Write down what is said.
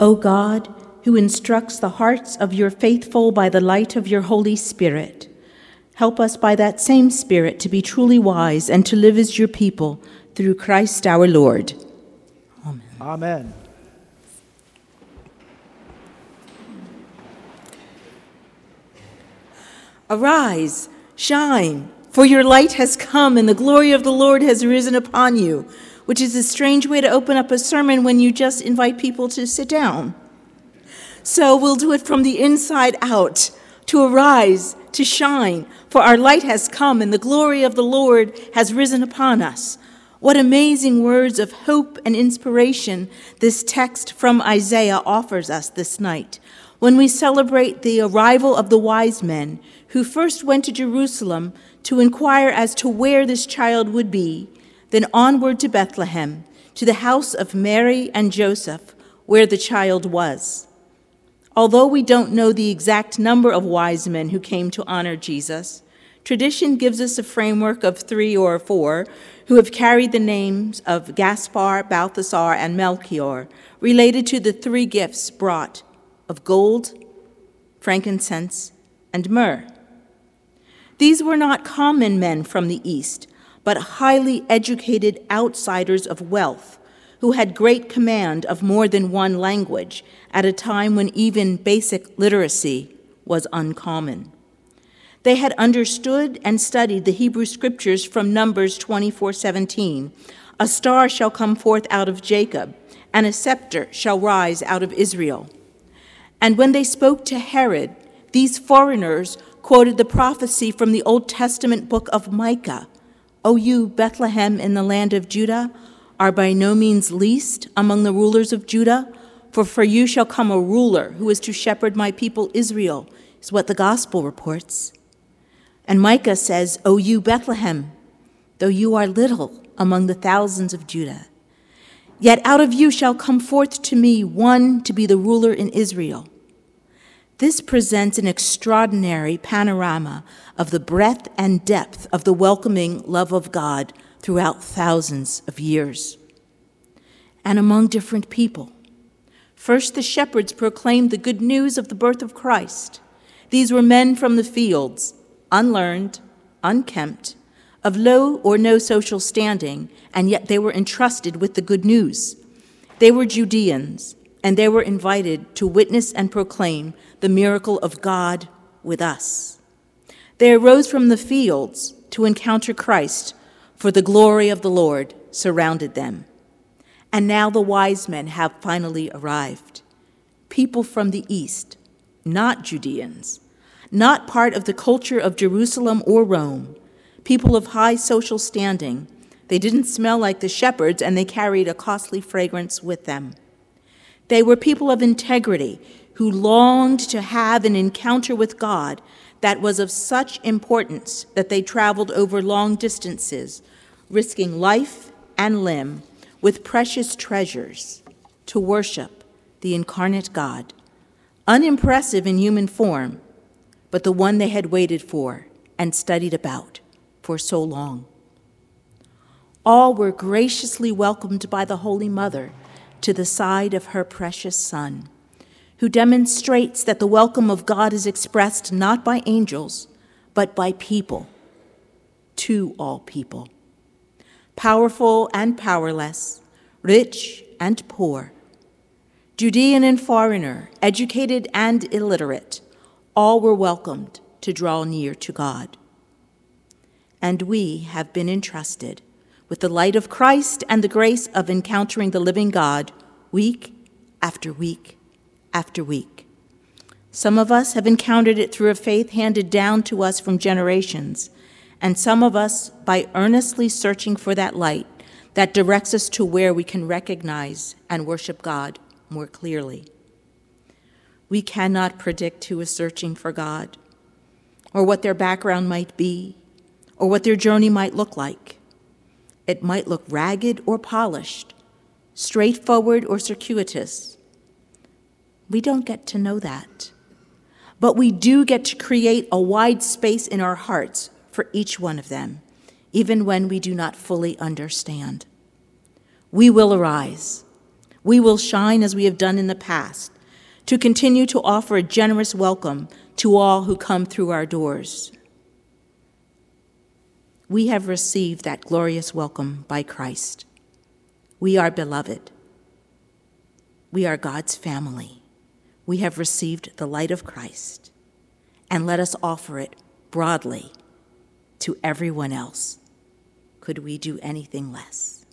O God, who instructs the hearts of your faithful by the light of your Holy Spirit, help us by that same Spirit to be truly wise and to live as your people through Christ our Lord. Amen. Amen. Arise, shine, for your light has come, and the glory of the Lord has risen upon you which is a strange way to open up a sermon when you just invite people to sit down. So we'll do it from the inside out to arise, to shine, for our light has come and the glory of the Lord has risen upon us. What amazing words of hope and inspiration this text from Isaiah offers us this night when we celebrate the arrival of the wise men who first went to Jerusalem to inquire as to where this child would be then onward to Bethlehem, to the house of Mary and Joseph, where the child was. Although we don't know the exact number of wise men who came to honor Jesus, tradition gives us a framework of three or four who have carried the names of Gaspar, Balthasar, and Melchior, related to the three gifts brought of gold, frankincense, and myrrh. These were not common men from the East, but highly educated outsiders of wealth who had great command of more than one language at a time when even basic literacy was uncommon. They had understood and studied the Hebrew scriptures from Numbers 24:17. A star shall come forth out of Jacob, and a scepter shall rise out of Israel. And when they spoke to Herod, these foreigners quoted the prophecy from the Old Testament book of Micah O you, Bethlehem in the land of Judah, are by no means least among the rulers of Judah, for for you shall come a ruler who is to shepherd my people Israel, is what the gospel reports. And Micah says, O you, Bethlehem, though you are little among the thousands of Judah, yet out of you shall come forth to me one to be the ruler in Israel this presents an extraordinary panorama of the breadth and depth of the welcoming love of God throughout thousands of years and among different people. First, the shepherds proclaimed the good news of the birth of Christ. These were men from the fields, unlearned, unkempt, of low or no social standing, and yet they were entrusted with the good news. They were Judeans, and they were invited to witness and proclaim the miracle of God with us. They arose from the fields to encounter Christ, for the glory of the Lord surrounded them. And now the wise men have finally arrived. People from the east, not Judeans, not part of the culture of Jerusalem or Rome, people of high social standing. They didn't smell like the shepherds, and they carried a costly fragrance with them. They were people of integrity who longed to have an encounter with God that was of such importance that they traveled over long distances, risking life and limb with precious treasures to worship the incarnate God, unimpressive in human form, but the one they had waited for and studied about for so long. All were graciously welcomed by the Holy Mother to the side of her precious Son who demonstrates that the welcome of God is expressed not by angels, but by people, to all people. Powerful and powerless, rich and poor, Judean and foreigner, educated and illiterate, all were welcomed to draw near to God. And we have been entrusted with the light of Christ and the grace of encountering the living God week after week after week. Some of us have encountered it through a faith handed down to us from generations, and some of us by earnestly searching for that light that directs us to where we can recognize and worship God more clearly. We cannot predict who is searching for God, or what their background might be, or what their journey might look like. It might look ragged or polished, straightforward or circuitous we don't get to know that. But we do get to create a wide space in our hearts for each one of them, even when we do not fully understand. We will arise. We will shine as we have done in the past, to continue to offer a generous welcome to all who come through our doors. We have received that glorious welcome by Christ. We are beloved. We are God's family. We have received the light of Christ, and let us offer it broadly to everyone else. Could we do anything less?